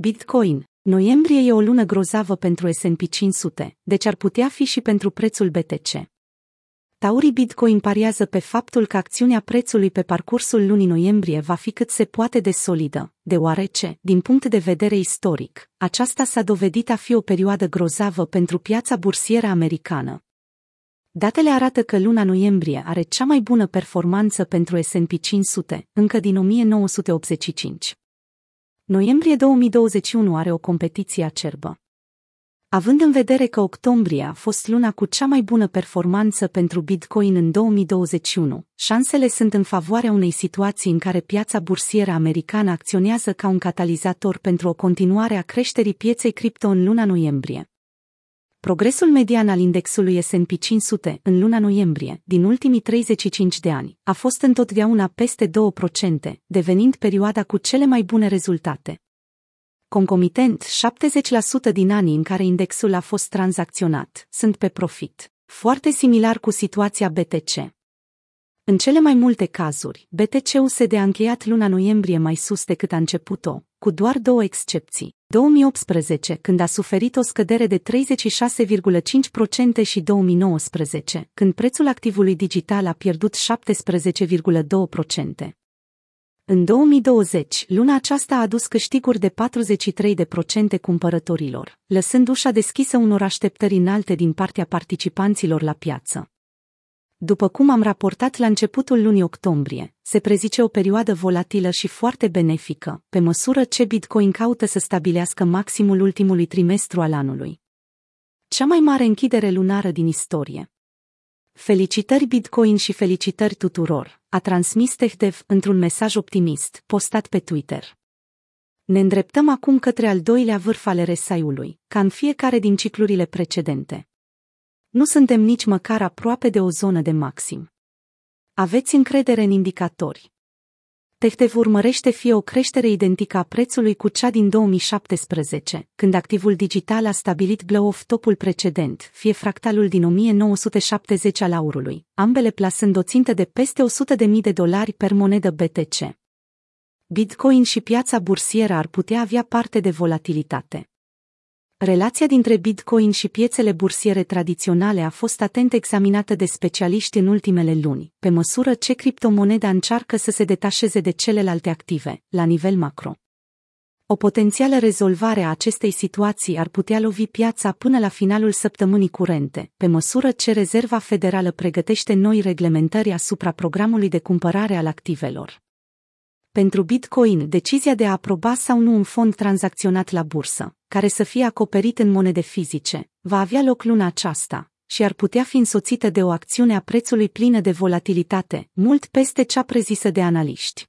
Bitcoin. Noiembrie e o lună grozavă pentru S&P 500, deci ar putea fi și pentru prețul BTC. Taurii Bitcoin pariază pe faptul că acțiunea prețului pe parcursul lunii noiembrie va fi cât se poate de solidă, deoarece, din punct de vedere istoric, aceasta s-a dovedit a fi o perioadă grozavă pentru piața bursieră americană. Datele arată că luna noiembrie are cea mai bună performanță pentru S&P 500, încă din 1985. Noiembrie 2021 are o competiție acerbă. Având în vedere că octombrie a fost luna cu cea mai bună performanță pentru Bitcoin în 2021, șansele sunt în favoarea unei situații în care piața bursieră americană acționează ca un catalizator pentru o continuare a creșterii pieței cripto în luna noiembrie. Progresul median al indexului S&P 500 în luna noiembrie din ultimii 35 de ani a fost întotdeauna peste 2%, devenind perioada cu cele mai bune rezultate. Concomitent, 70% din anii în care indexul a fost tranzacționat sunt pe profit, foarte similar cu situația BTC. În cele mai multe cazuri, BTC-USD a încheiat luna noiembrie mai sus decât a început-o, cu doar două excepții. 2018, când a suferit o scădere de 36,5% și 2019, când prețul activului digital a pierdut 17,2%. În 2020, luna aceasta a adus câștiguri de 43% cumpărătorilor, lăsând ușa deschisă unor așteptări înalte din partea participanților la piață. După cum am raportat la începutul lunii octombrie, se prezice o perioadă volatilă și foarte benefică, pe măsură ce Bitcoin caută să stabilească maximul ultimului trimestru al anului. Cea mai mare închidere lunară din istorie. Felicitări Bitcoin și felicitări tuturor, a transmis TechDev într-un mesaj optimist, postat pe Twitter. Ne îndreptăm acum către al doilea vârf al RSI-ului, ca în fiecare din ciclurile precedente. Nu suntem nici măcar aproape de o zonă de maxim. Aveți încredere în indicatori. Techdev urmărește fie o creștere identică a prețului cu cea din 2017, când activul digital a stabilit blow-off topul precedent, fie fractalul din 1970 al aurului, ambele plasând o țintă de peste 100.000 de dolari per monedă BTC. Bitcoin și piața bursieră ar putea avea parte de volatilitate. Relația dintre Bitcoin și piețele bursiere tradiționale a fost atent examinată de specialiști în ultimele luni, pe măsură ce criptomoneda încearcă să se detașeze de celelalte active, la nivel macro. O potențială rezolvare a acestei situații ar putea lovi piața până la finalul săptămânii curente, pe măsură ce Rezerva Federală pregătește noi reglementări asupra programului de cumpărare al activelor. Pentru Bitcoin, decizia de a aproba sau nu un fond tranzacționat la bursă, care să fie acoperit în monede fizice, va avea loc luna aceasta și ar putea fi însoțită de o acțiune a prețului plină de volatilitate, mult peste cea prezisă de analiști.